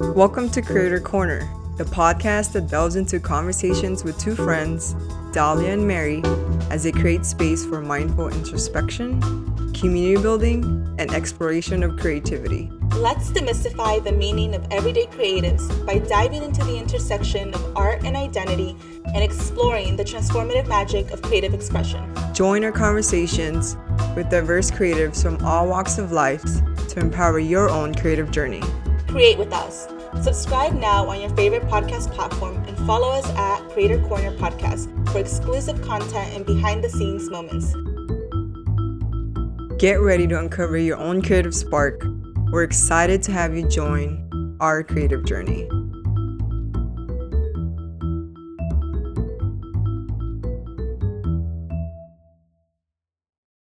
Welcome to Creator Corner, the podcast that delves into conversations with two friends, Dahlia and Mary, as they create space for mindful introspection, community building, and exploration of creativity. Let's demystify the meaning of everyday creatives by diving into the intersection of art and identity and exploring the transformative magic of creative expression. Join our conversations with diverse creatives from all walks of life to empower your own creative journey. Create with us. Subscribe now on your favorite podcast platform and follow us at Creator Corner Podcast for exclusive content and behind the scenes moments. Get ready to uncover your own creative spark. We're excited to have you join our creative journey.